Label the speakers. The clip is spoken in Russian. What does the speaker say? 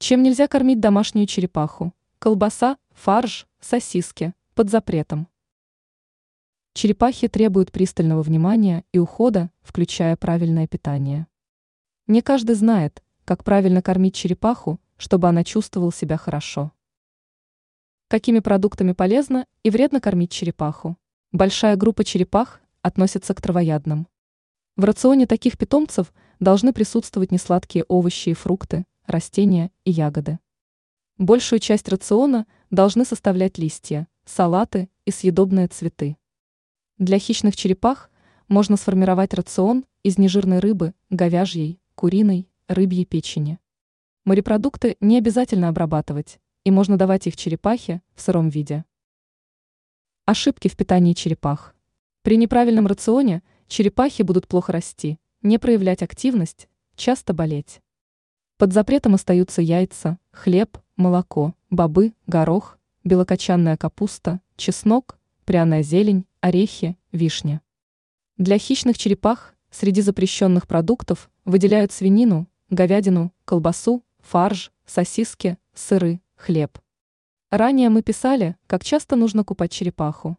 Speaker 1: Чем нельзя кормить домашнюю черепаху? Колбаса, фарш, сосиски под запретом. Черепахи требуют пристального внимания и ухода, включая правильное питание. Не каждый знает, как правильно кормить черепаху, чтобы она чувствовала себя хорошо. Какими продуктами полезно и вредно кормить черепаху? Большая группа черепах относится к травоядным. В рационе таких питомцев должны присутствовать несладкие овощи и фрукты, растения и ягоды. Большую часть рациона должны составлять листья, салаты и съедобные цветы. Для хищных черепах можно сформировать рацион из нежирной рыбы, говяжьей, куриной, рыбьей печени. Морепродукты не обязательно обрабатывать, и можно давать их черепахе в сыром виде. Ошибки в питании черепах. При неправильном рационе черепахи будут плохо расти, не проявлять активность, часто болеть. Под запретом остаются яйца, хлеб, молоко, бобы, горох, белокочанная капуста, чеснок, пряная зелень, орехи, вишня. Для хищных черепах среди запрещенных продуктов выделяют свинину, говядину, колбасу, фарш, сосиски, сыры, хлеб. Ранее мы писали, как часто нужно купать черепаху.